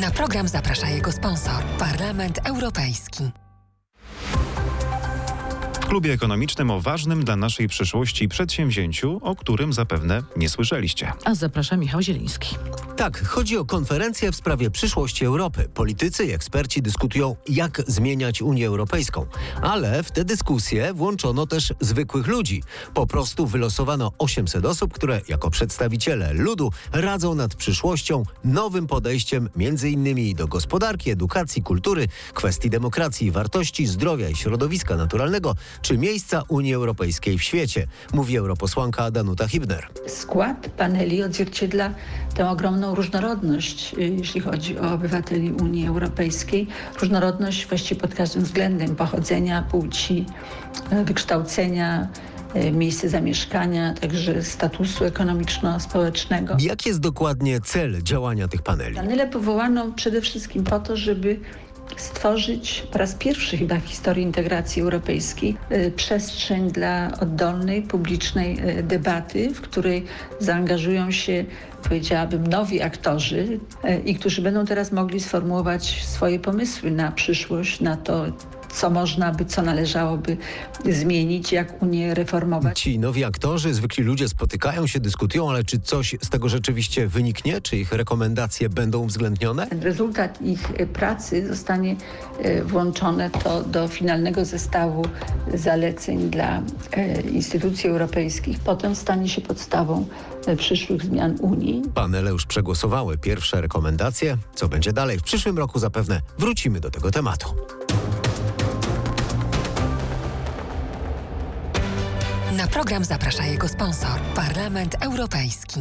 Na program zaprasza jego sponsor, Parlament Europejski. W klubie ekonomicznym o ważnym dla naszej przyszłości przedsięwzięciu, o którym zapewne nie słyszeliście. A zaprasza Michał Zieliński. Tak, chodzi o konferencję w sprawie przyszłości Europy. Politycy i eksperci dyskutują, jak zmieniać Unię Europejską. Ale w te dyskusje włączono też zwykłych ludzi. Po prostu wylosowano 800 osób, które jako przedstawiciele ludu radzą nad przyszłością, nowym podejściem między innymi do gospodarki, edukacji, kultury, kwestii demokracji, wartości, zdrowia i środowiska naturalnego, czy miejsca Unii Europejskiej w świecie, mówi europosłanka Danuta Hibner. Skład paneli odzwierciedla tę ogromną różnorodność, y, jeśli chodzi o obywateli Unii Europejskiej. Różnorodność właściwie pod każdym względem pochodzenia, płci, y, wykształcenia, y, miejsce zamieszkania, także statusu ekonomiczno-społecznego. Jaki jest dokładnie cel działania tych paneli? Panele powołano przede wszystkim po to, żeby stworzyć po raz pierwszy chyba w historii integracji europejskiej y, przestrzeń dla oddolnej, publicznej y, debaty, w której zaangażują się powiedziałabym, nowi aktorzy y, i którzy będą teraz mogli sformułować swoje pomysły na przyszłość, na to, co można by, co należałoby zmienić, jak Unię reformować. Ci nowi aktorzy, zwykli ludzie spotykają się, dyskutują, ale czy coś z tego rzeczywiście wyniknie? Czy ich rekomendacje będą uwzględnione? Rezultat ich pracy zostanie e, włączone to do finalnego zestawu zaleceń dla e, instytucji europejskich. Potem stanie się podstawą e, przyszłych zmian Unii. Panele już przegłosowały pierwsze rekomendacje. Co będzie dalej? W przyszłym roku zapewne wrócimy do tego tematu. Na program zaprasza jego sponsor, Parlament Europejski.